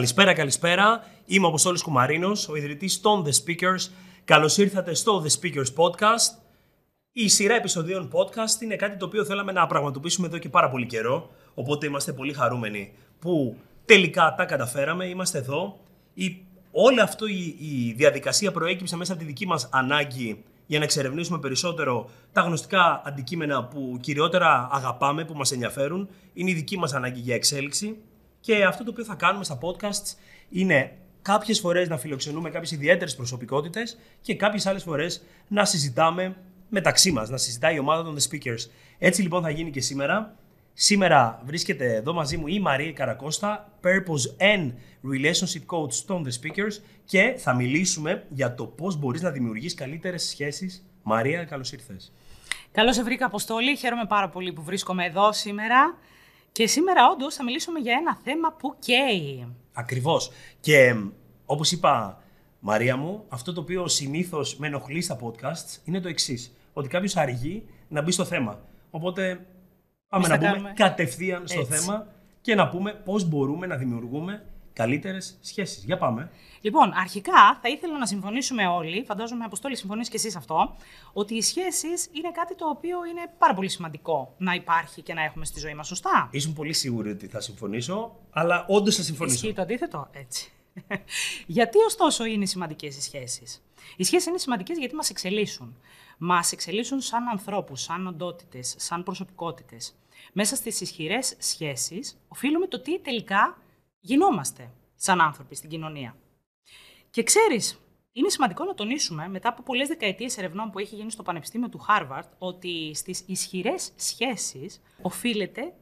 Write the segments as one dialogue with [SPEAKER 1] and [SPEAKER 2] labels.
[SPEAKER 1] Καλησπέρα, καλησπέρα. Είμαι ο Αποστόλης Κουμαρίνος, ο ιδρυτής των The Speakers. Καλώς ήρθατε στο The Speakers Podcast. Η σειρά επεισοδίων podcast είναι κάτι το οποίο θέλαμε να πραγματοποιήσουμε εδώ και πάρα πολύ καιρό, οπότε είμαστε πολύ χαρούμενοι που τελικά τα καταφέραμε, είμαστε εδώ. Η, όλη αυτή η, η διαδικασία προέκυψε μέσα από τη δική μας ανάγκη για να εξερευνήσουμε περισσότερο τα γνωστικά αντικείμενα που κυριότερα αγαπάμε, που μας ενδιαφέρουν. Είναι η δική μας ανάγκη για εξέλιξη. Και αυτό το οποίο θα κάνουμε στα podcasts είναι κάποιες φορές να φιλοξενούμε κάποιες ιδιαίτερες προσωπικότητες και κάποιες άλλες φορές να συζητάμε μεταξύ μας, να συζητάει η ομάδα των The Speakers. Έτσι λοιπόν θα γίνει και σήμερα. Σήμερα βρίσκεται εδώ μαζί μου η Μαρία Καρακώστα, Purpose and Relationship Coach των The Speakers και θα μιλήσουμε για το πώς μπορείς να δημιουργείς καλύτερες σχέσεις. Μαρία, καλώς ήρθες.
[SPEAKER 2] Καλώς σε βρήκα, Αποστόλη. Χαίρομαι πάρα πολύ που βρίσκομαι εδώ σήμερα. Και σήμερα όντως θα μιλήσουμε για ένα θέμα που καίει.
[SPEAKER 1] Ακριβώς. Και όπως είπα, Μαρία μου, αυτό το οποίο συνήθως με ενοχλεί στα podcasts είναι το εξής. Ότι κάποιος αργεί να μπει στο θέμα. Οπότε πάμε να μπούμε κατευθείαν στο θέμα και να πούμε πώς μπορούμε να δημιουργούμε καλύτερες σχέσεις. Για πάμε.
[SPEAKER 2] Λοιπόν, αρχικά θα ήθελα να συμφωνήσουμε όλοι, φαντάζομαι Αποστόλη συμφωνείς και εσείς αυτό, ότι οι σχέσεις είναι κάτι το οποίο είναι πάρα πολύ σημαντικό να υπάρχει και να έχουμε στη ζωή μας, σωστά;
[SPEAKER 1] Ήσουν πολύ σίγουρη ότι θα συμφωνήσω, αλλά όντως θα συμφωνήσω.
[SPEAKER 2] Ισχύει το αντίθετο, έτσι. γιατί ωστόσο είναι σημαντικές οι σχέσεις; Οι σχέσεις είναι σημαντικές γιατί μας εξελίσσουν. Μας εξελίσσουν σαν ανθρώπους, σαν οντότητες, σαν προσωπικότητες. Μέσα στις ισχυρές σχέσεις οφείλουμε το τι τελικά γινόμαστε σαν άνθρωποι στην κοινωνία. Και ξέρεις, είναι σημαντικό να τονίσουμε μετά από πολλές δεκαετίες ερευνών που έχει γίνει στο Πανεπιστήμιο του Χάρβαρτ ότι στις ισχυρές σχέσεις οφείλεται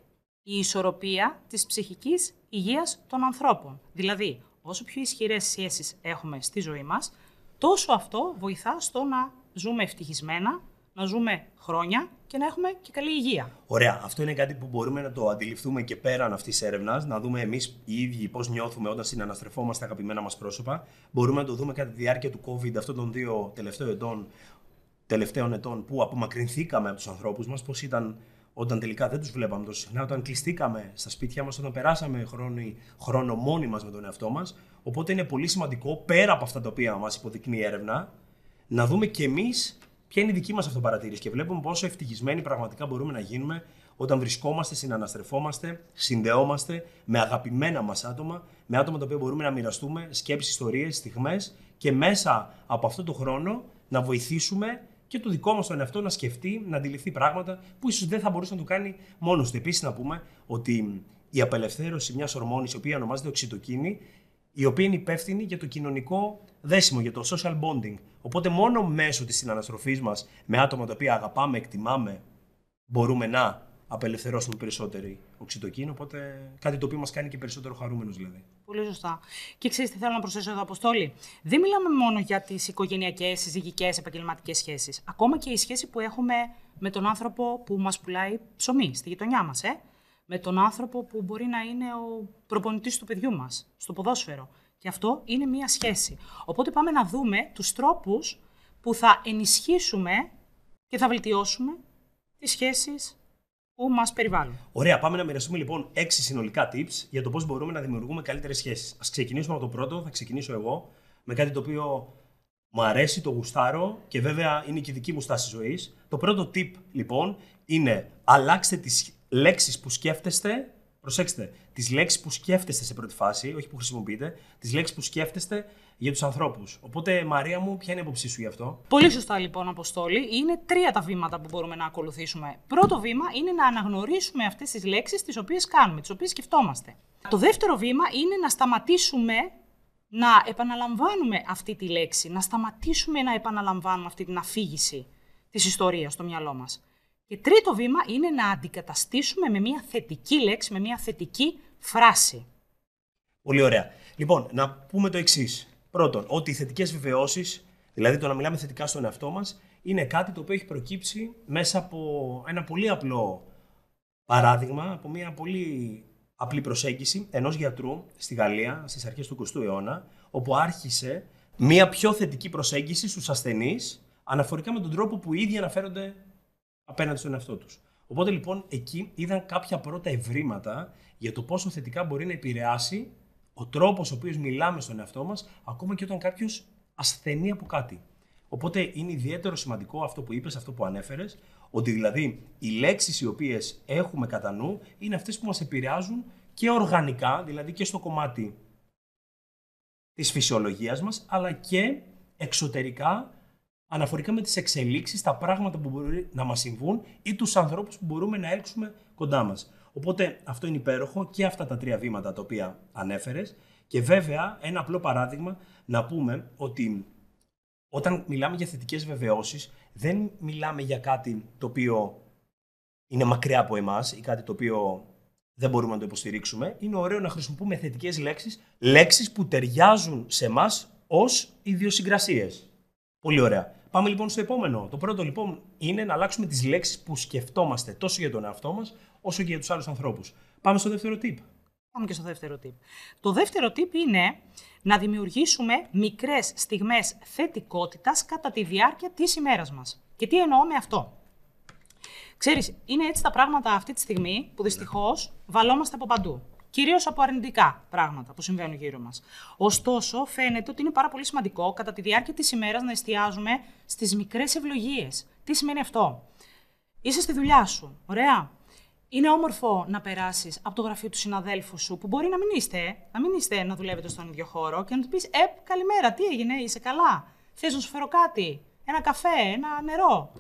[SPEAKER 2] η ισορροπία της ψυχικής υγείας των ανθρώπων. Δηλαδή, όσο πιο ισχυρές σχέσεις έχουμε στη ζωή μας, τόσο αυτό βοηθά στο να ζούμε ευτυχισμένα, να ζούμε χρόνια και να έχουμε και καλή υγεία.
[SPEAKER 1] Ωραία. Αυτό είναι κάτι που μπορούμε να το αντιληφθούμε και πέραν αυτής της έρευνας, να δούμε εμείς οι ίδιοι πώς νιώθουμε όταν συναναστρεφόμαστε αγαπημένα μας πρόσωπα. Μπορούμε να το δούμε κατά τη διάρκεια του COVID αυτών των δύο τελευταίων ετών, τελευταίων ετών που απομακρυνθήκαμε από τους ανθρώπους μας, πώς ήταν όταν τελικά δεν τους βλέπαμε τόσο συχνά, όταν κλειστήκαμε στα σπίτια μας, όταν περάσαμε χρόνο, χρόνο μόνοι μας με τον εαυτό μας. Οπότε είναι πολύ σημαντικό, πέρα από αυτά τα οποία μας υποδεικνύει η έρευνα, να δούμε κι εμείς ποια είναι η δική μας αυτοπαρατήρηση και βλέπουμε πόσο ευτυχισμένοι πραγματικά μπορούμε να γίνουμε όταν βρισκόμαστε, συναναστρεφόμαστε, συνδεόμαστε με αγαπημένα μας άτομα, με άτομα τα οποία μπορούμε να μοιραστούμε σκέψεις, ιστορίες, στιγμές και μέσα από αυτό το χρόνο να βοηθήσουμε και το δικό μας τον εαυτό να σκεφτεί, να αντιληφθεί πράγματα που ίσως δεν θα μπορούσε να το κάνει μόνος του. Επίσης, να πούμε ότι η απελευθέρωση μιας ορμόνης, η οποία ονομάζεται οξυτοκίνη, η οποία είναι υπεύθυνη για το κοινωνικό δέσιμο, για το social bonding. Οπότε μόνο μέσω της συναναστροφής μας με άτομα τα οποία αγαπάμε, εκτιμάμε, μπορούμε να απελευθερώσουμε περισσότερη οξυτοκίνη. Οπότε κάτι το οποίο μας κάνει και περισσότερο χαρούμενος δηλαδή.
[SPEAKER 2] Πολύ σωστά. Και ξέρεις τι θέλω να προσθέσω εδώ, Αποστόλη; Δεν μιλάμε μόνο για τις οικογενειακές, συζυγικέ, επαγγελματικές σχέσεις. Ακόμα και η σχέση που έχουμε με τον άνθρωπο που μας πουλάει ψωμί στη γειτονιά μας. Ε; Με τον άνθρωπο που μπορεί να είναι ο προπονητής του παιδιού μας, στο ποδόσφαιρο. Και αυτό είναι μία σχέση. Οπότε πάμε να δούμε τους τρόπους που θα ενισχύσουμε και θα βελτιώσουμε τις σχέσεις που μας περιβάλλουν.
[SPEAKER 1] Ωραία, πάμε να μοιραστούμε λοιπόν έξι συνολικά tips για το πώς μπορούμε να δημιουργούμε καλύτερες σχέσεις. Ας ξεκινήσουμε από το πρώτο, θα ξεκινήσω εγώ, με κάτι το οποίο μου αρέσει, το γουστάρω και βέβαια είναι και η δική μου στάση ζωής. Το πρώτο tip λοιπόν είναι αλλάξτε τις λέξεις που σκέφτεστε, προσέξτε, τις λέξεις που σκέφτεστε σε πρώτη φάση, όχι που χρησιμοποιείτε, τις λέξεις που σκέφτεστε για τους ανθρώπους. Οπότε, Μαρία μου, ποια είναι η άποψή σου γι' αυτό;
[SPEAKER 2] Πολύ σωστά, λοιπόν, Αποστόλη. Είναι τρία τα βήματα που μπορούμε να ακολουθήσουμε. Πρώτο βήμα είναι να αναγνωρίσουμε αυτές τις λέξεις τις οποίες κάνουμε, τις οποίες σκεφτόμαστε. Το δεύτερο βήμα είναι να σταματήσουμε να επαναλαμβάνουμε αυτή τη λέξη, να σταματήσουμε να επαναλαμβάνουμε αυτή την αφήγηση της ιστορίας στο μυαλό μας. Και τρίτο βήμα είναι να αντικαταστήσουμε με μια θετική λέξη, με μια θετική φράση.
[SPEAKER 1] Πολύ ωραία. Λοιπόν, να πούμε το εξής. Πρώτον, ότι οι θετικές βεβαιώσεις, δηλαδή το να μιλάμε θετικά στον εαυτό μας, είναι κάτι το οποίο έχει προκύψει μέσα από ένα πολύ απλό παράδειγμα, από μια πολύ απλή προσέγγιση ενός γιατρού στη Γαλλία στις αρχές του 20ου αιώνα, όπου άρχισε μια πιο θετική προσέγγιση στους ασθενείς αναφορικά με τον τρόπο που οι ίδιοι αναφέρονται απέναντι στον εαυτό τους. Οπότε λοιπόν εκεί είδαν κάποια πρώτα ευρήματα για το πόσο θετικά μπορεί να επηρεάσει ο τρόπος ο οποίος μιλάμε στον εαυτό μας, ακόμα και όταν κάποιος ασθενεί από κάτι. Οπότε είναι ιδιαίτερο σημαντικό αυτό που είπες, αυτό που ανέφερες, ότι δηλαδή οι λέξεις οι οποίες έχουμε κατά νου είναι αυτές που μας επηρεάζουν και οργανικά, δηλαδή και στο κομμάτι της φυσιολογίας μας, αλλά και εξωτερικά αναφορικά με τις εξελίξεις, τα πράγματα που μπορεί να μας συμβούν ή τους ανθρώπους που μπορούμε να έλξουμε κοντά μας. Οπότε αυτό είναι υπέροχο και αυτά τα τρία βήματα τα οποία ανέφερες και βέβαια ένα απλό παράδειγμα να πούμε ότι όταν μιλάμε για θετικές βεβαιώσεις δεν μιλάμε για κάτι το οποίο είναι μακριά από εμάς ή κάτι το οποίο δεν μπορούμε να το υποστηρίξουμε. Είναι ωραίο να χρησιμοποιούμε θετικές λέξεις, λέξεις που ταιριάζουν σε εμά ως ιδιοσυγκρασίες. Πολύ ωραία. Πάμε λοιπόν στο επόμενο. Το πρώτο λοιπόν είναι να αλλάξουμε τις λέξεις που σκεφτόμαστε τόσο για τον εαυτό μας όσο και για τους άλλους ανθρώπους. Πάμε στο δεύτερο tip.
[SPEAKER 2] Πάμε και στο δεύτερο tip. Το δεύτερο tip είναι να δημιουργήσουμε μικρές στιγμές θετικότητας κατά τη διάρκεια της ημέρας μας. Και τι εννοώ με αυτό; Ξέρεις, είναι έτσι τα πράγματα αυτή τη στιγμή που δυστυχώς βαλόμαστε από παντού κυρίως από αρνητικά πράγματα που συμβαίνουν γύρω μας. Ωστόσο, φαίνεται ότι είναι πάρα πολύ σημαντικό κατά τη διάρκεια της ημέρας να εστιάζουμε στις μικρές ευλογίες. Τι σημαίνει αυτό; Είσαι στη δουλειά σου, ωραία. Είναι όμορφο να περάσεις από το γραφείο του συναδέλφου σου, που μπορεί να μην είστε, να μην είστε να δουλεύετε στον ίδιο χώρο και να του πεις: Ε, καλημέρα, τι έγινε, είσαι καλά; Θες να σου φέρω κάτι, ένα καφέ, ένα νερό;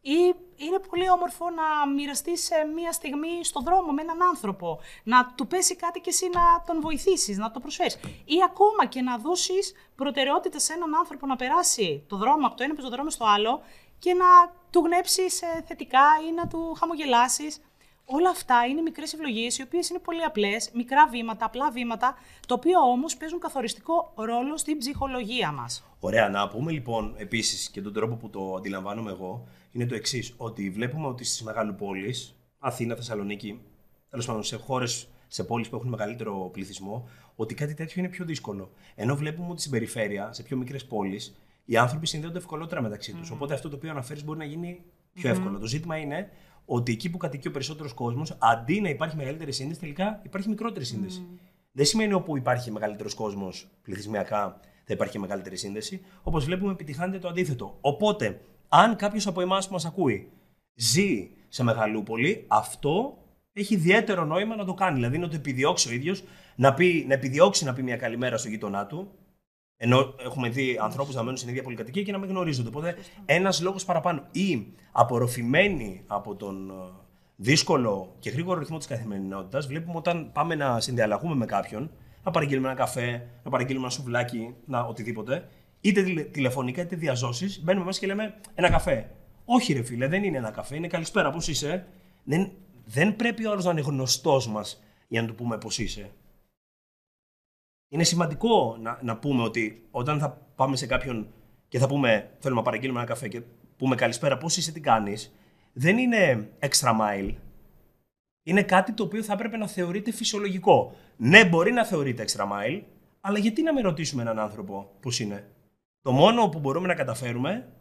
[SPEAKER 2] Ή είναι πολύ όμορφο να μοιραστείς μία στιγμή στον δρόμο με έναν άνθρωπο, να του πέσει κάτι και εσύ να τον βοηθήσεις, να το προσφέρεις. Ή ακόμα και να δώσεις προτεραιότητα σε έναν άνθρωπο να περάσει το δρόμο από το ένα πεζοδρόμιο στο άλλο και να του γνέψεις ε, θετικά ή να του χαμογελάσεις. Όλα αυτά είναι μικρές ευλογίες, οι οποίες είναι πολύ απλές, μικρά βήματα, απλά βήματα, τα οποία όμως παίζουν καθοριστικό ρόλο στην ψυχολογία μας.
[SPEAKER 1] Ωραία. Να πούμε λοιπόν επίσης και τον τρόπο που το αντιλαμβάνομαι εγώ, είναι το εξής: Ότι βλέπουμε ότι στις μεγαλοπόλει, Αθήνα, Θεσσαλονίκη, τέλος πάντων σε χώρες, σε πόλεις που έχουν μεγαλύτερο πληθυσμό, ότι κάτι τέτοιο είναι πιο δύσκολο. Ενώ βλέπουμε ότι στην περιφέρεια, σε πιο μικρές πόλεις, οι άνθρωποι συνδέονται ευκολότερα μεταξύ τους. Οπότε αυτό το οποίο αναφέρεις μπορεί να γίνει πιο εύκολο. Το ζήτημα είναι ότι εκεί που κατοικεί ο περισσότερος κόσμος, αντί να υπάρχει μεγαλύτερη σύνδεση, τελικά υπάρχει μικρότερη σύνδεση. Δεν σημαίνει όπου υπάρχει μεγαλύτερος κόσμος πληθυσμιακά θα υπάρχει μεγαλύτερη σύνδεση. Όπως βλέπουμε, επιτυχάνεται το αντίθετο. Οπότε, αν κάποιος από εμάς που μας ακούει ζει σε μεγαλούπολη, αυτό έχει ιδιαίτερο νόημα να το κάνει. Δηλαδή να το επιδιώξει ο ίδιος, να, να επιδιώξει να πει μια καλημέρα στο γείτονά του. Ενώ έχουμε δει ανθρώπους να μένουν στην ίδια πολυκατοικία και να μην γνωρίζονται. Οπότε ένας λόγος παραπάνω. Ή απορροφημένοι από τον ε, δύσκολο και γρήγορο ρυθμό της καθημερινότητας, βλέπουμε όταν πάμε να συνδιαλλαγούμε με κάποιον, να παραγγείλουμε ένα καφέ, να παραγγείλουμε ένα σουβλάκι, να οτιδήποτε, είτε τηλεφωνικά είτε διαζώσεις, μπαίνουμε μέσα και λέμε ένα καφέ. Όχι, ρε φίλε, δεν είναι ένα καφέ, είναι καλησπέρα, πώς είσαι; Δεν, δεν πρέπει ο άλλος να είναι γνωστός μας για να του πούμε πώς είσαι. Είναι σημαντικό να, να πούμε ότι όταν θα πάμε σε κάποιον και θα πούμε θέλουμε να παραγγείλουμε ένα καφέ και πούμε καλησπέρα, πώς είσαι, τι κάνεις, δεν είναι extra mile. Είναι κάτι το οποίο θα έπρεπε να θεωρείται φυσιολογικό. Ναι, μπορεί να θεωρείται extra mile, αλλά γιατί να μην ρωτήσουμε έναν άνθρωπο πώς είναι; Το μόνο που μπορούμε να καταφέρουμε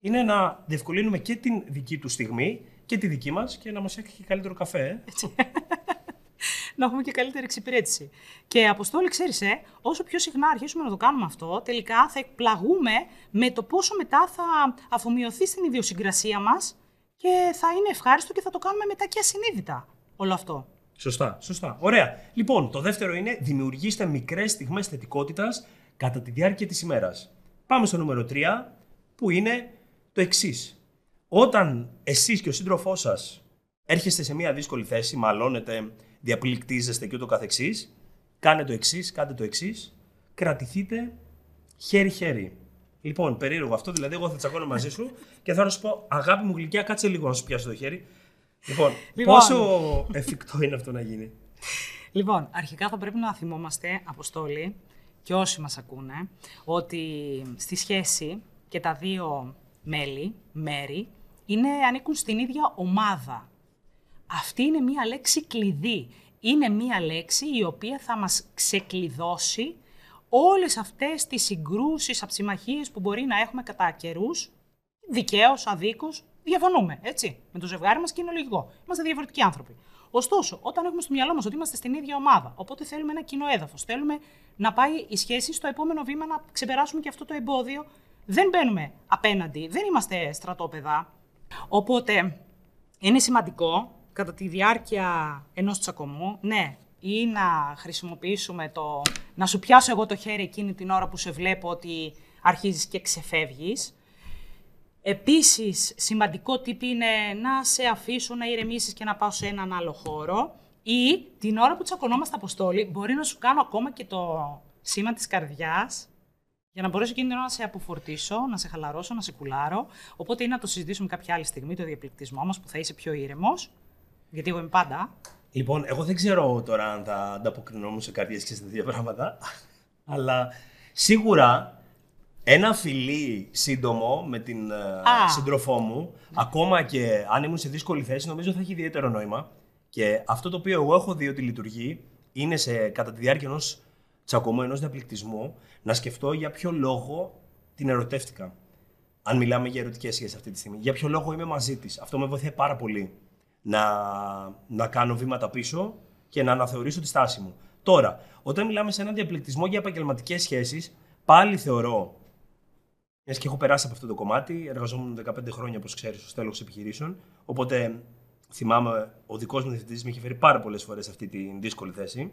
[SPEAKER 1] είναι να διευκολύνουμε και την δική του στιγμή και τη δική μας και να μας έχει και καλύτερο καφέ.
[SPEAKER 2] να έχουμε και καλύτερη εξυπηρέτηση. Και Αποστόλη, ξέρεις, ε, όσο πιο συχνά αρχίσουμε να το κάνουμε αυτό, τελικά θα εκπλαγούμε με το πόσο μετά θα αφομοιωθεί στην ιδιοσυγκρασία μας και θα είναι ευχάριστο και θα το κάνουμε μετά και ασυνείδητα όλο αυτό.
[SPEAKER 1] Σωστά, σωστά. Ωραία. Λοιπόν, το δεύτερο είναι δημιουργήστε μικρές στιγμές θετικότητας κατά τη διάρκεια της ημέρας. Πάμε στο νούμερο 3, που είναι το εξής. Όταν εσείς και ο σύντροφός σας έρχεστε σε μια δύσκολη θέση, μαλώνετε, διαπληκτίζεστε και ούτω καθεξής, κάνε το εξής, κάντε το εξής, κρατηθείτε χέρι-χέρι. Λοιπόν, περίεργο αυτό, δηλαδή εγώ θα τσακώνω μαζί σου και θα σου πω αγάπη μου γλυκιά, κάτσε λίγο να σου πιάσω το χέρι. Λοιπόν, λοιπόν, πόσο εφικτό είναι αυτό να γίνει;
[SPEAKER 2] Λοιπόν, αρχικά θα πρέπει να θυμόμαστε, Αποστόλη, και όσοι μας ακούνε, ότι στη σχέση και τα δύο μέλη, μέρη, είναι, ανήκουν στην ίδια ομάδα. Αυτή είναι μία λέξη κλειδί. Είναι μία λέξη η οποία θα μας ξεκλειδώσει όλες αυτές τις συγκρούσεις, αψιμαχίες που μπορεί να έχουμε κατά καιρούς, δικαίως, αδίκως, διαφωνούμε, έτσι, με το ζευγάρι μας και είναι λογικό. Είμαστε διαφορετικοί άνθρωποι. Ωστόσο, όταν έχουμε στο μυαλό μας ότι είμαστε στην ίδια ομάδα, οπότε θέλουμε ένα κοινό έδαφος, θέλουμε να πάει η σχέση στο επόμενο βήμα να ξεπεράσουμε και αυτό το εμπόδιο, δεν μπαίνουμε απέναντι, δεν είμαστε στρατόπεδα. Οπότε είναι σημαντικό κατά τη διάρκεια ενός τσακωμού, ναι, ή να χρησιμοποιήσουμε το να σου πιάσω εγώ το χέρι εκείνη την ώρα που σε βλέπω ότι αρχίζεις και ξεφεύγεις. Επίσης, σημαντικό τύπη είναι να σε αφήσω να ηρεμήσεις και να πάω σε έναν άλλο χώρο ή την ώρα που τσακωνόμαστε αποστόλη μπορεί να σου κάνω ακόμα και το σήμα της καρδιάς για να μπορέσω εκείνη την ώρα να σε αποφορτήσω, να σε χαλαρώσω, να σε κουλάρω. Οπότε ή να το συζητήσουμε κάποια άλλη στιγμή, το διαπληκτισμό μας που θα είσαι πιο ήρεμος, γιατί εγώ είμαι πάντα.
[SPEAKER 1] Λοιπόν, εγώ δεν ξέρω τώρα αν θα ανταποκρινόμουν σε καρδιές και σε τέτοια πράγματα, αλλά σίγουρα ένα φιλί σύντομο με την ε, σύντροφό μου, ακόμα και αν ήμουν σε δύσκολη θέση, νομίζω θα έχει ιδιαίτερο νόημα. Και αυτό το οποίο εγώ έχω δει ότι λειτουργεί είναι σε, κατά τη διάρκεια ενός τσακωμού, ενός διαπληκτισμού, να σκεφτώ για ποιο λόγο την ερωτεύτηκα. Αν μιλάμε για ερωτικές σχέσεις αυτή τη στιγμή. Για ποιο λόγο είμαι μαζί της. Αυτό με βοηθάει πάρα πολύ να, να κάνω βήματα πίσω και να αναθεωρήσω τη στάση μου. Τώρα, όταν μιλάμε σε έναν διαπληκτισμό για επαγγελματικές σχέσεις, πάλι θεωρώ. Μιας και έχω περάσει από αυτό το κομμάτι, εργαζόμουν 15 χρόνια, όπως ξέρεις, στο τέλος επιχειρήσεων. Οπότε θυμάμαι, ο δικός μου διευθυντής με είχε φέρει πάρα πολλές φορές αυτή τη δύσκολη θέση.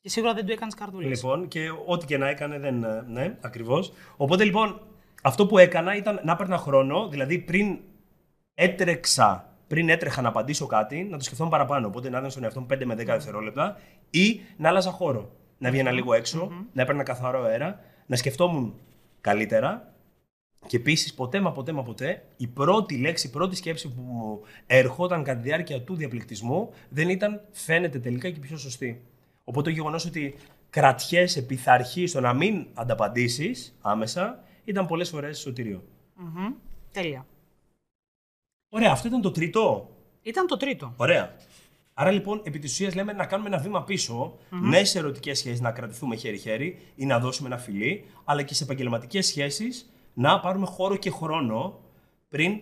[SPEAKER 2] Και σίγουρα δεν του έκανες καρδούλες.
[SPEAKER 1] Λοιπόν, και ό,τι και να έκανε δεν. Ε, ναι, ακριβώς. Οπότε λοιπόν, αυτό που έκανα ήταν να παίρνα χρόνο, δηλαδή πριν έτρεξα πριν έτρεχα να απαντήσω κάτι, να το σκεφτόμουν παραπάνω. Οπότε να ήταν στον εαυτό μου 5 με 10 δευτερόλεπτα ή να άλλαζα χώρο. Να βγαίνα λίγο να έπαιρνα καθαρό αέρα, να σκεφτόμουν καλύτερα. Και επίσης, ποτέ μα ποτέ μα ποτέ, η πρώτη λέξη, η πρώτη σκέψη που μου ερχόταν κατά τη διάρκεια του διαπληκτισμού δεν ήταν φαίνεται τελικά και πιο σωστή. Οπότε το γεγονός ότι κρατιέσαι, πειθαρχεί στο να μην ανταπαντήσεις άμεσα ήταν πολλές φορές σωτήριο.
[SPEAKER 2] Mm-hmm. Τέλεια.
[SPEAKER 1] Ωραία, αυτό ήταν το τρίτο.
[SPEAKER 2] Ήταν το τρίτο.
[SPEAKER 1] Ωραία. Άρα λοιπόν, επί της ουσίας λέμε να κάνουμε ένα βήμα πίσω, mm-hmm. ναι σε ερωτικές σχέσεις να κρατηθούμε χέρι-χέρι ή να δώσουμε ένα φιλί, αλλά και σε επαγγελματικές σχέσεις να πάρουμε χώρο και χρόνο πριν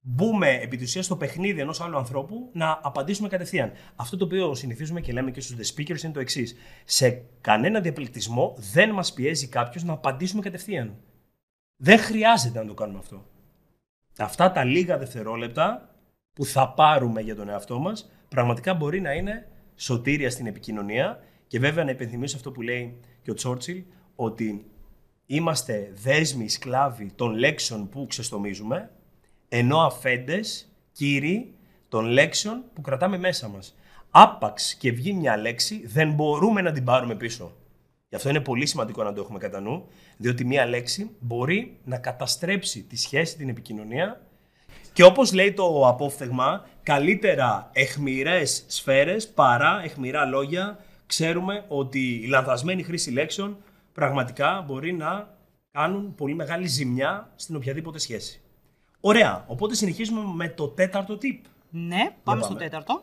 [SPEAKER 1] μπούμε επί της ουσίας στο παιχνίδι ενός άλλου ανθρώπου να απαντήσουμε κατευθείαν. Αυτό το οποίο συνηθίζουμε και λέμε και στους The Speakers είναι το εξής. Σε κανένα διαπληκτισμό δεν μας πιέζει κάποιος να απαντήσουμε κατευθείαν. Δεν χρειάζεται να το κάνουμε αυτό. Αυτά τα λίγα δευτερόλεπτα που θα πάρουμε για τον εαυτό μας πραγματικά μπορεί να είναι σωτήρια στην επικοινωνία και βέβαια να υπενθυμίσω αυτό που λέει και ο Τσόρτσιλ ότι είμαστε δέσμοι, σκλάβοι των λέξεων που ξεστομίζουμε ενώ αφέντες, κύριοι των λέξεων που κρατάμε μέσα μας. Άπαξ και βγει μια λέξη δεν μπορούμε να την πάρουμε πίσω. Γι' αυτό είναι πολύ σημαντικό να το έχουμε κατά νου, διότι μία λέξη μπορεί να καταστρέψει τη σχέση, την επικοινωνία και όπως λέει το απόφθεγμα, καλύτερα εχμηρές σφαίρες παρά εχμηρά λόγια. Ξέρουμε ότι η λανθασμένη χρήση λέξεων πραγματικά μπορεί να κάνουν πολύ μεγάλη ζημιά στην οποιαδήποτε σχέση. Ωραία, οπότε συνεχίζουμε με το τέταρτο tip.
[SPEAKER 2] Ναι, πάμε, στο τέταρτο.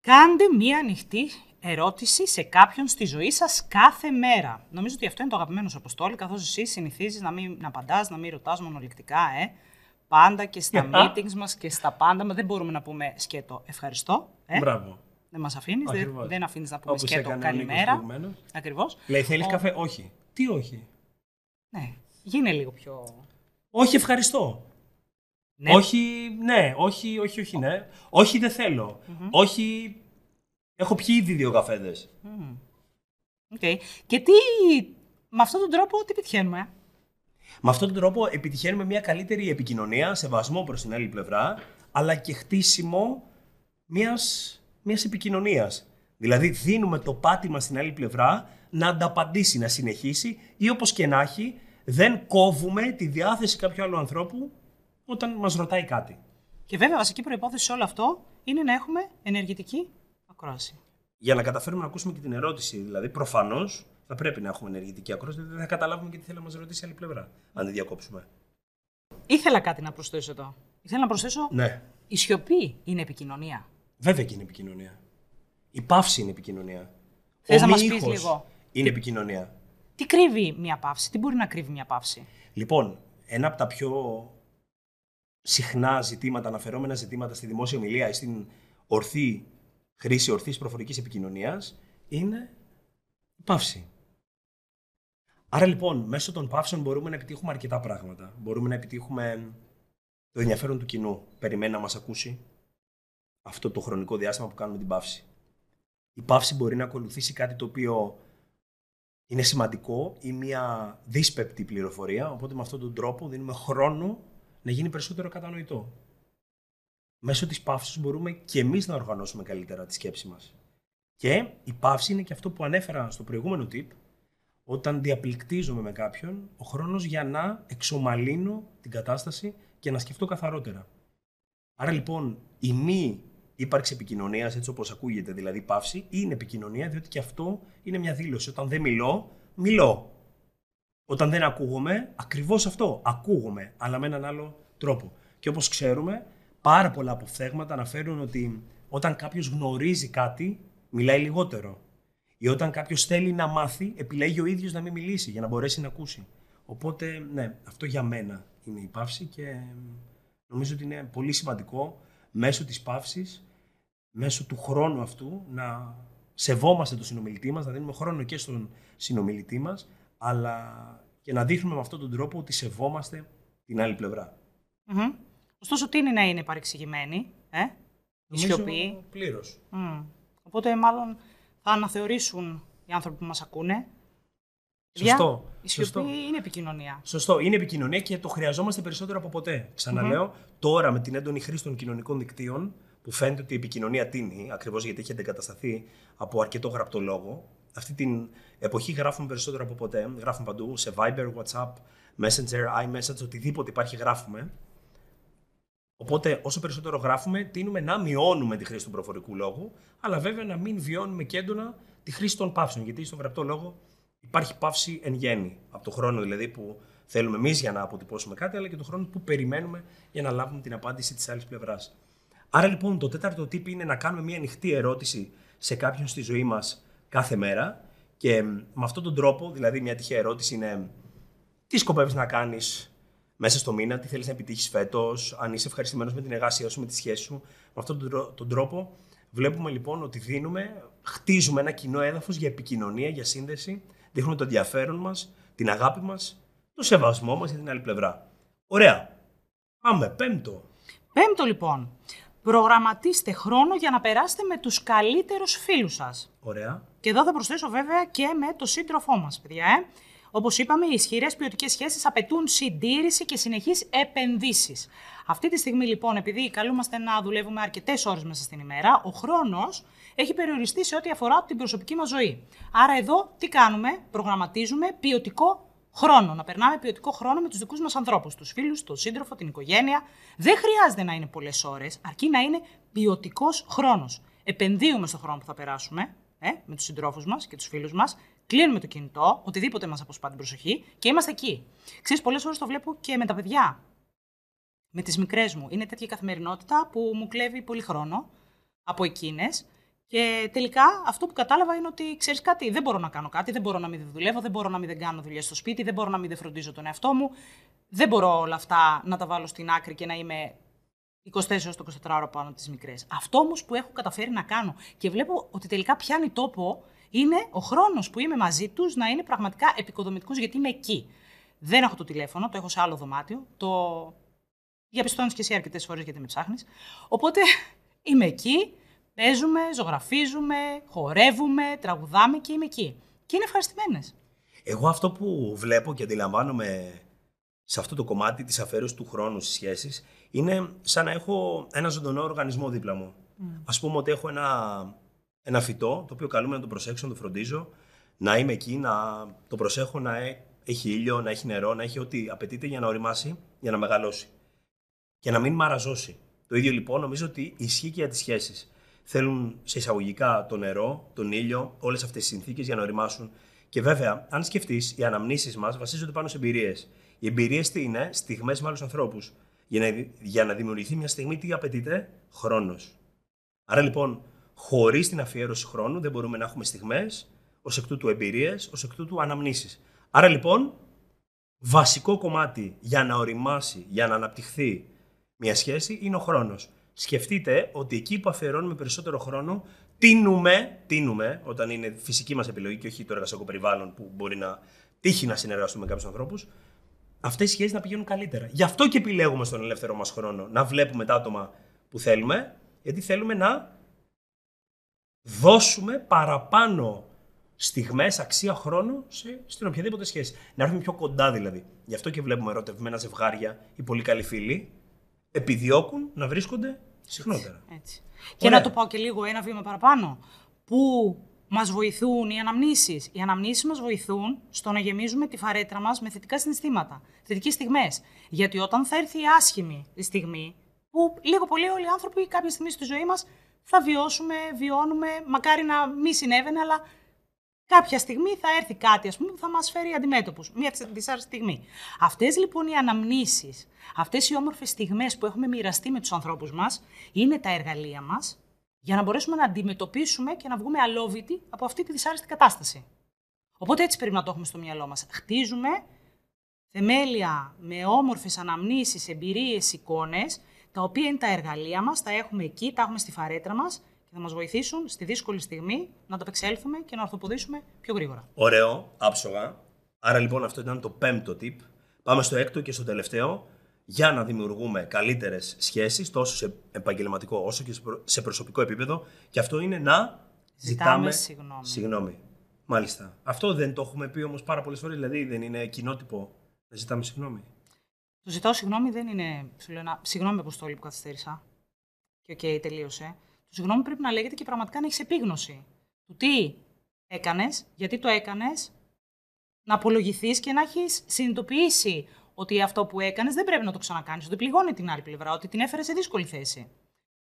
[SPEAKER 2] Κάντε μία ανοιχτή ερώτηση σε κάποιον στη ζωή σας κάθε μέρα. Νομίζω ότι αυτό είναι το αγαπημένο σου αποστόλη, καθώς εσύ συνηθίζεις να μην να απαντάς, να μην ρωτάς μονολεκτικά, ε. Πάντα και στα meetings μας και στα πάντα. Μας δεν μπορούμε να πούμε σκέτο ευχαριστώ. Ε.
[SPEAKER 1] Μπράβο.
[SPEAKER 2] Δεν μας αφήνεις, δεν, δεν αφήνεις να πούμε σκέτο καλημέρα. Ακριβώς.
[SPEAKER 1] Λέει, θέλεις καφέ, όχι. Τι όχι;
[SPEAKER 2] Ναι, γίνε λίγο πιο.
[SPEAKER 1] Όχι, ευχαριστώ. Ναι. Όχι, ναι, όχι, όχι, όχι, ναι. Όχι, δεν θελω Όχι, Έχω πιει ήδη δύο καφέδες. Mm.
[SPEAKER 2] Okay. Και τι, με αυτόν τον τρόπο τι πετυχαίνουμε; Ε;
[SPEAKER 1] Με αυτόν τον τρόπο επιτυχαίνουμε μια καλύτερη επικοινωνία, σεβασμό προς την άλλη πλευρά, αλλά και χτίσιμο μιας, μιας επικοινωνίας. Δηλαδή δίνουμε το πάτημα στην άλλη πλευρά να ανταπαντήσει, να συνεχίσει ή όπως και να έχει, δεν κόβουμε τη διάθεση κάποιου άλλου ανθρώπου όταν μας ρωτάει κάτι.
[SPEAKER 2] Και βέβαια βασική προϋπόθεση σε όλο αυτό είναι να έχουμε ενεργητική ακρόαση.
[SPEAKER 1] Για να καταφέρουμε να ακούσουμε και την ερώτηση, δηλαδή προφανώς θα πρέπει να έχουμε ενεργητική ακρόαση, δεν θα καταλάβουμε και τι θέλει να μας ρωτήσει η άλλη πλευρά, αν δεν διακόψουμε.
[SPEAKER 2] Ήθελα κάτι να προσθέσω εδώ. Ήθελα να προσθέσω.
[SPEAKER 1] Ναι.
[SPEAKER 2] Η σιωπή είναι επικοινωνία.
[SPEAKER 1] Βέβαια και είναι επικοινωνία. Η παύση είναι επικοινωνία.
[SPEAKER 2] Θες να μας πεις λίγο;
[SPEAKER 1] Είναι επικοινωνία.
[SPEAKER 2] Τι κρύβει μια παύση, τι μπορεί να κρύβει μια παύση;
[SPEAKER 1] Λοιπόν, ένα από τα πιο συχνά ζητήματα, αναφερόμενα ζητήματα στη δημόσια ομιλία ή στην ορθή χρήση ορθής προφορικής επικοινωνίας είναι η παύση. Άρα λοιπόν, μέσω των παύσεων μπορούμε να επιτύχουμε αρκετά πράγματα. Μπορούμε να επιτύχουμε το ενδιαφέρον του κοινού. Περιμένει να μας ακούσει αυτό το χρονικό διάστημα που κάνουμε την παύση. Η παύση μπορεί να ακολουθήσει κάτι το οποίο είναι σημαντικό ή μια δύσπεπτη πληροφορία, οπότε με αυτόν τον τρόπο δίνουμε χρόνο να γίνει περισσότερο κατανοητό. Μέσω της παύσης μπορούμε και εμείς να οργανώσουμε καλύτερα τη σκέψη μας. Και η παύση είναι και αυτό που ανέφερα στο προηγούμενο tip, όταν διαπληκτίζομαι με κάποιον, ο χρόνος για να εξομαλύνω την κατάσταση και να σκεφτώ καθαρότερα. Άρα λοιπόν η μη ύπαρξη επικοινωνίας, έτσι όπως ακούγεται, δηλαδή παύση, είναι επικοινωνία, διότι και αυτό είναι μια δήλωση. Όταν δεν μιλώ, μιλώ. Όταν δεν ακούγομαι, ακριβώς αυτό. Ακούγομαι, αλλά με έναν άλλο τρόπο. Και όπως ξέρουμε, πάρα πολλά αποφθέγματα αναφέρουν ότι όταν κάποιος γνωρίζει κάτι, μιλάει λιγότερο. Ή όταν κάποιος θέλει να μάθει, επιλέγει ο ίδιος να μην μιλήσει για να μπορέσει να ακούσει. Οπότε, ναι, αυτό για μένα είναι η παύση και νομίζω ότι είναι πολύ σημαντικό μέσω της παύσης, μέσω του χρόνου αυτού, να σεβόμαστε τον συνομιλητή μας, να δίνουμε χρόνο και στον συνομιλητή μας, αλλά και να δείχνουμε με αυτόν τον τρόπο ότι σεβόμαστε την άλλη πλευρά.
[SPEAKER 2] Mm-hmm. Ωστόσο, τι είναι να είναι παρεξηγημένη, ε; η σιωπή.
[SPEAKER 1] Πλήρως.
[SPEAKER 2] Mm. Οπότε, μάλλον θα αναθεωρήσουν οι άνθρωποι που μας ακούνε.
[SPEAKER 1] Σωστό.
[SPEAKER 2] Η σιωπή είναι επικοινωνία.
[SPEAKER 1] Σωστό. Είναι επικοινωνία και το χρειαζόμαστε περισσότερο από ποτέ. τώρα με την έντονη χρήση των κοινωνικών δικτύων, που φαίνεται ότι η επικοινωνία τίνει, ακριβώς γιατί έχει αντικατασταθεί από αρκετό γραπτό λόγο. Αυτή την εποχή γράφουμε περισσότερο από ποτέ. Γράφουμε παντού σε Viber, WhatsApp, Messenger, iMessage, οτιδήποτε υπάρχει γράφουμε. Οπότε, όσο περισσότερο γράφουμε, τίνουμε να μειώνουμε τη χρήση του προφορικού λόγου, αλλά βέβαια να μην βιώνουμε και έντονα τη χρήση των παύσεων. Γιατί στον γραπτό λόγο υπάρχει παύση εν γέννη. Από το χρόνο δηλαδή που θέλουμε εμείς για να αποτυπώσουμε κάτι, αλλά και το χρόνο που περιμένουμε για να λάβουμε την απάντηση της άλλης πλευράς. Άρα λοιπόν το τέταρτο τύπο είναι να κάνουμε μια ανοιχτή ερώτηση σε κάποιον στη ζωή μας κάθε μέρα και με αυτόν τον τρόπο, δηλαδή μια τυχαία ερώτηση είναι τι σκοπεύεις να κάνεις μέσα στο μήνα, τι θέλεις να επιτύχεις φέτος, αν είσαι ευχαριστημένος με την εργασία σου, με τη σχέση σου. Με αυτόν τον τρόπο βλέπουμε λοιπόν ότι δίνουμε, χτίζουμε ένα κοινό έδαφος για επικοινωνία, για σύνδεση δείχνουμε το ενδιαφέρον μας, την αγάπη μας, το σεβασμό μας για την άλλη πλευρά. Ωραία. Πάμε, πέμπτο.
[SPEAKER 2] Πέμπτο λοιπόν. Προγραμματίστε χρόνο για να περάσετε με τους καλύτερους φίλους σας.
[SPEAKER 1] Ωραία.
[SPEAKER 2] Και εδώ θα προσθέσω βέβαια και με το σύντροφό μας, παιδιά. Ε. Όπως είπαμε, οι ισχυρές ποιοτικές σχέσεις απαιτούν συντήρηση και συνεχείς επενδύσεις. Αυτή τη στιγμή, λοιπόν, επειδή καλούμαστε να δουλεύουμε αρκετές ώρες μέσα στην ημέρα, ο χρόνος έχει περιοριστεί σε ό,τι αφορά την προσωπική μας ζωή. Άρα, εδώ τι κάνουμε, προγραμματίζουμε ποιοτικό χρόνο. Να περνάμε ποιοτικό χρόνο με τους δικούς μας ανθρώπους, τους φίλους, τον σύντροφο, την οικογένεια. Δεν χρειάζεται να είναι πολλές ώρες, αρκεί να είναι ποιοτικός χρόνος. Επενδύουμε στο χρόνο που θα περάσουμε ε, με τους συντρόφους μας και τους φίλους μας κλείνουμε το κινητό, οτιδήποτε μας αποσπά την προσοχή και είμαστε εκεί. Ξέρεις, πολλές ώρες το βλέπω και με τα παιδιά. Με τις μικρές μου. Είναι τέτοια καθημερινότητα που μου κλέβει πολύ χρόνο από εκείνες. Και τελικά αυτό που κατάλαβα είναι ότι ξέρεις κάτι, δεν μπορώ να κάνω κάτι, δεν μπορώ να μην δουλεύω, δεν μπορώ να μην κάνω δουλειά στο σπίτι, δεν μπορώ να μην φροντίζω τον εαυτό μου. Δεν μπορώ όλα αυτά να τα βάλω στην άκρη και να είμαι 24 ώρε το 24 ώρα πάνω τις μικρές. Αυτό όμως που έχω καταφέρει να κάνω και βλέπω ότι τελικά πιάνει τόπο είναι ο χρόνος που είμαι μαζί τους να είναι πραγματικά επικοδομητικός γιατί είμαι εκεί. Δεν έχω το τηλέφωνο, το έχω σε άλλο δωμάτιο. Το διαπιστώνεις και εσύ αρκετές φορές γιατί με ψάχνεις. Οπότε είμαι εκεί, παίζουμε, ζωγραφίζουμε, χορεύουμε, τραγουδάμε και είμαι εκεί. Και είναι ευχαριστημένες.
[SPEAKER 1] Εγώ αυτό που βλέπω και αντιλαμβάνομαι σε αυτό το κομμάτι της αφαίρωσης του χρόνου στις σχέσεις είναι σαν να έχω ένα ζωντανό οργανισμό δίπλα μου. Mm. Ας πούμε ότι έχω ένα ένα φυτό το οποίο καλούμε να το προσέξω, να το φροντίζω, να είμαι εκεί, να το προσέχω να έχει ήλιο, να έχει νερό, να έχει ό,τι απαιτείται για να οριμάσει, για να μεγαλώσει. Και να μην μαραζώσει. Το ίδιο λοιπόν νομίζω ότι ισχύει και για τις σχέσεις. Θέλουν σε εισαγωγικά το νερό, τον ήλιο, όλες αυτές τις συνθήκες για να οριμάσουν. Και βέβαια, αν σκεφτείς, οι αναμνήσεις μας βασίζονται πάνω σε εμπειρίες. Οι εμπειρίες τι είναι, στιγμές με άλλους ανθρώπους. Για να, για να δημιουργηθεί μια στιγμή, τι απαιτείται, χρόνος. Άρα λοιπόν, χωρίς την αφιέρωση χρόνου δεν μπορούμε να έχουμε στιγμές, ως εκ τούτου εμπειρίες, ως εκ τούτου αναμνήσεις. Άρα λοιπόν, βασικό κομμάτι για να οριμάσει, για να αναπτυχθεί μια σχέση είναι ο χρόνος. Σκεφτείτε ότι εκεί που αφιερώνουμε περισσότερο χρόνο, τίνουμε, τίνουμε, όταν είναι φυσική μας επιλογή και όχι το εργασιακό περιβάλλον που μπορεί να τύχει να συνεργαστούμε με κάποιους ανθρώπους, αυτές οι σχέσεις να πηγαίνουν καλύτερα. Γι' αυτό και επιλέγουμε στον ελεύθερο μας χρόνο να βλέπουμε τα άτομα που θέλουμε, γιατί θέλουμε να δώσουμε παραπάνω στιγμές, αξία, χρόνο σε, στην οποιαδήποτε σχέση. Να έρθουμε πιο κοντά δηλαδή. Γι' αυτό και βλέπουμε ερωτευμένα ζευγάρια ή πολύ καλοί φίλοι επιδιώκουν να βρίσκονται συχνότερα.
[SPEAKER 2] Έτσι. Και να το πάω και λίγο ένα βήμα παραπάνω. Πού μας βοηθούν οι αναμνήσεις; Οι αναμνήσεις μας βοηθούν στο να γεμίζουμε τη φαρέτρα μας με θετικά συναισθήματα, θετικές στιγμές. Γιατί όταν θα έρθει η άσχημη στιγμή, που λίγο πολύ όλοι οι άνθρωποι κάποια στιγμή στη ζωή μας θα βιώσουμε, βιώνουμε, μακάρι να μη συνέβαινε, αλλά κάποια στιγμή θα έρθει κάτι ας πούμε, που θα μας φέρει αντιμέτωπους. Μια δυσάρεστη στιγμή. Αυτές λοιπόν οι αναμνήσεις, αυτές οι όμορφες στιγμές που έχουμε μοιραστεί με τους ανθρώπους μας, είναι τα εργαλεία μας για να μπορέσουμε να αντιμετωπίσουμε και να βγούμε αλόβητοι από αυτή τη δυσάρεστη κατάσταση. Οπότε έτσι πρέπει να το έχουμε στο μυαλό μας. Χτίζουμε θεμέλια με όμορφες αναμνήσεις, εμπειρίες, εικόνες, τα οποία είναι τα εργαλεία μας, τα έχουμε εκεί, τα έχουμε στη φαρέτρα μας και θα μας βοηθήσουν στη δύσκολη στιγμή να το απεξέλθουμε και να ορθοποδήσουμε πιο γρήγορα.
[SPEAKER 1] Ωραίο, άψογα. Άρα λοιπόν αυτό ήταν το πέμπτο tip. Πάμε στο έκτο και στο τελευταίο για να δημιουργούμε καλύτερες σχέσεις, τόσο σε επαγγελματικό όσο και σε προσωπικό επίπεδο. Και αυτό είναι να
[SPEAKER 2] Ζητάμε,
[SPEAKER 1] ζητάμε συγγνώμη. Μάλιστα. Αυτό δεν το έχουμε πει όμως πάρα πολλές φορές, δηλαδή δεν είναι κοινότυπο να ζητάμε συγγνώμη.
[SPEAKER 2] Το ζητάω συγγνώμη δεν είναι. Σου λέω ένα, συγγνώμη, Αποστόλη, που καθυστέρησα. Και ok, okay, τελείωσε. Το συγγνώμη πρέπει να λέγεται και πραγματικά να έχεις επίγνωση του τι έκανες, γιατί το έκανες, να απολογηθείς και να έχεις συνειδητοποιήσει ότι αυτό που έκανες δεν πρέπει να το ξανακάνεις, ότι πληγώνει την άλλη πλευρά, ότι την έφερε σε δύσκολη θέση.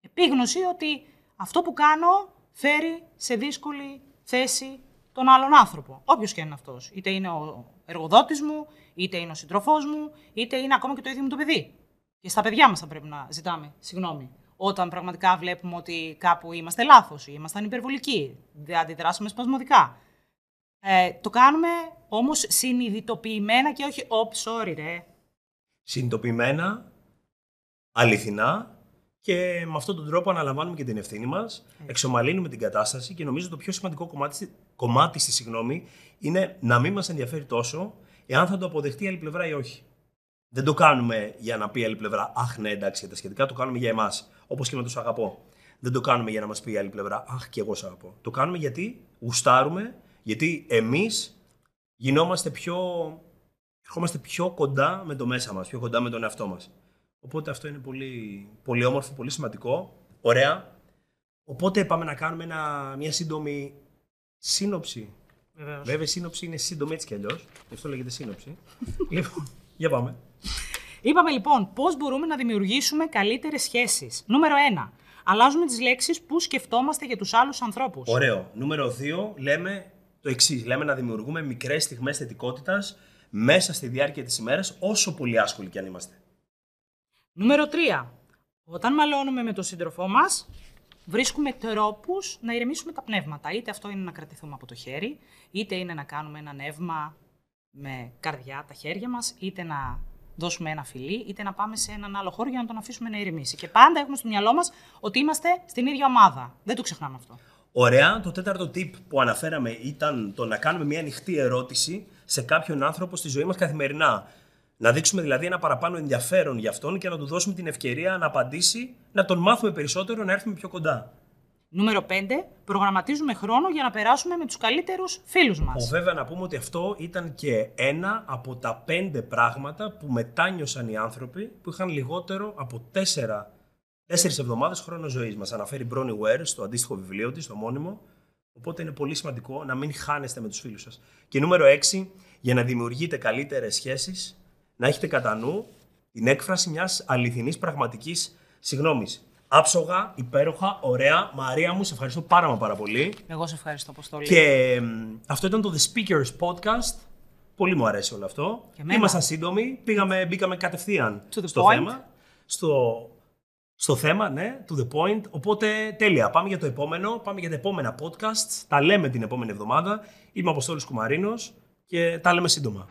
[SPEAKER 2] Επίγνωση ότι αυτό που κάνω φέρει σε δύσκολη θέση τον άλλον άνθρωπο. Όποιος και είναι αυτός. Είτε είναι ο εργοδότης μου, είτε είναι ο σύντροφό μου, είτε είναι ακόμα και το ίδιο μου το παιδί. Και στα παιδιά μας θα πρέπει να ζητάμε συγγνώμη. Όταν πραγματικά βλέπουμε ότι κάπου είμαστε λάθος ή ήμασταν υπερβολικοί, δεν αντιδράσαμε σπασμωδικά. Ε, το κάνουμε όμως συνειδητοποιημένα και όχι, «Οπ, sorry, ρε».
[SPEAKER 1] Συνειδητοποιημένα, αληθινά και με αυτόν τον τρόπο αναλαμβάνουμε και την ευθύνη μας, εξομαλύνουμε την κατάσταση και νομίζω το πιο σημαντικό κομμάτι, κομμάτι στη συγγνώμη είναι να μην μας ενδιαφέρει τόσο εάν θα το αποδεχτεί η άλλη πλευρά ή όχι. Δεν το κάνουμε για να πει η άλλη πλευρά, Αχ, ναι, εντάξει, για τα σχετικά, το κάνουμε για εμάς. Όπως και με τους αγαπώ. Δεν το κάνουμε για να μας πει η άλλη πλευρά, Αχ, και εγώ σε αγαπώ. Το κάνουμε γιατί γουστάρουμε, γιατί εμείς γινόμαστε πιο. Ερχόμαστε πιο κοντά με το μέσα μας, πιο κοντά με τον εαυτό μας. Οπότε αυτό είναι πολύ, πολύ όμορφο, πολύ σημαντικό. Ωραία. Οπότε πάμε να κάνουμε ένα, μια σύντομη σύνοψη.
[SPEAKER 2] Βεβαίως.
[SPEAKER 1] Βέβαια, η σύνοψη είναι σύντομη έτσι κι αλλιώς. Γι' αυτό λέγεται σύνοψη. λοιπόν, για πάμε.
[SPEAKER 2] Είπαμε λοιπόν πώς μπορούμε να δημιουργήσουμε καλύτερες σχέσεις. Νούμερο 1. Αλλάζουμε τις λέξεις που σκεφτόμαστε για τους άλλους ανθρώπους.
[SPEAKER 1] Ωραίο. Νούμερο 2. Λέμε το εξής. Λέμε να δημιουργούμε μικρές στιγμές θετικότητας μέσα στη διάρκεια της ημέρας, όσο πολύ άσχολοι κι αν είμαστε.
[SPEAKER 2] Νούμερο 3. Όταν μαλώνουμε με τον σύντροφό μας, βρίσκουμε τρόπους να ηρεμήσουμε τα πνεύματα. Είτε αυτό είναι να κρατηθούμε από το χέρι, είτε είναι να κάνουμε ένα νεύμα με καρδιά τα χέρια μας, είτε να δώσουμε ένα φιλί, είτε να πάμε σε έναν άλλο χώρο για να τον αφήσουμε να ηρεμήσει. Και πάντα έχουμε στο μυαλό μας ότι είμαστε στην ίδια ομάδα. Δεν το ξεχνάμε αυτό.
[SPEAKER 1] Ωραία. Το τέταρτο tip που αναφέραμε ήταν το να κάνουμε μια ανοιχτή ερώτηση σε κάποιον άνθρωπο στη ζωή μας καθημερινά. Να δείξουμε δηλαδή ένα παραπάνω ενδιαφέρον για αυτόν και να του δώσουμε την ευκαιρία να απαντήσει, να τον μάθουμε περισσότερο, να έρθουμε πιο κοντά.
[SPEAKER 2] Νούμερο 5. Προγραμματίζουμε χρόνο για να περάσουμε με τους καλύτερους φίλους μας.
[SPEAKER 1] Που βέβαια να πούμε ότι αυτό ήταν και ένα από τα πέντε πράγματα που μετάνιωσαν οι άνθρωποι που είχαν λιγότερο από τέσσερα, τέσσερις εβδομάδες χρόνο ζωής. Μας αναφέρει η Bronnie Ware στο αντίστοιχο βιβλίο της, στο μόνιμο. Οπότε είναι πολύ σημαντικό να μην χάνεστε με τους φίλους σας. Και νούμερο 6. Για να δημιουργείτε καλύτερες σχέσεις, να έχετε κατά νου την έκφραση μιας αληθινής πραγματικής συγγνώμης. Άψογα, υπέροχα, ωραία. Μαρία μου, σε ευχαριστώ πάρα μα πάρα πολύ.
[SPEAKER 2] Εγώ σε ευχαριστώ, Αποστόλη.
[SPEAKER 1] Και μ, αυτό ήταν το The Speakers Podcast. Πολύ μου αρέσει όλο αυτό.
[SPEAKER 2] Και εμένα.
[SPEAKER 1] Ήμασταν σύντομοι, πήγαμε, μπήκαμε κατευθείαν
[SPEAKER 2] To the
[SPEAKER 1] στο
[SPEAKER 2] point.
[SPEAKER 1] θέμα. Στο, στο θέμα, ναι, to the point. Οπότε τέλεια. Πάμε για το επόμενο. Πάμε για τα επόμενα podcast. Τα λέμε την επόμενη εβδομάδα. Είμαι ο Αποστόλης Κουμαρίνος και τα λέμε σύντομα.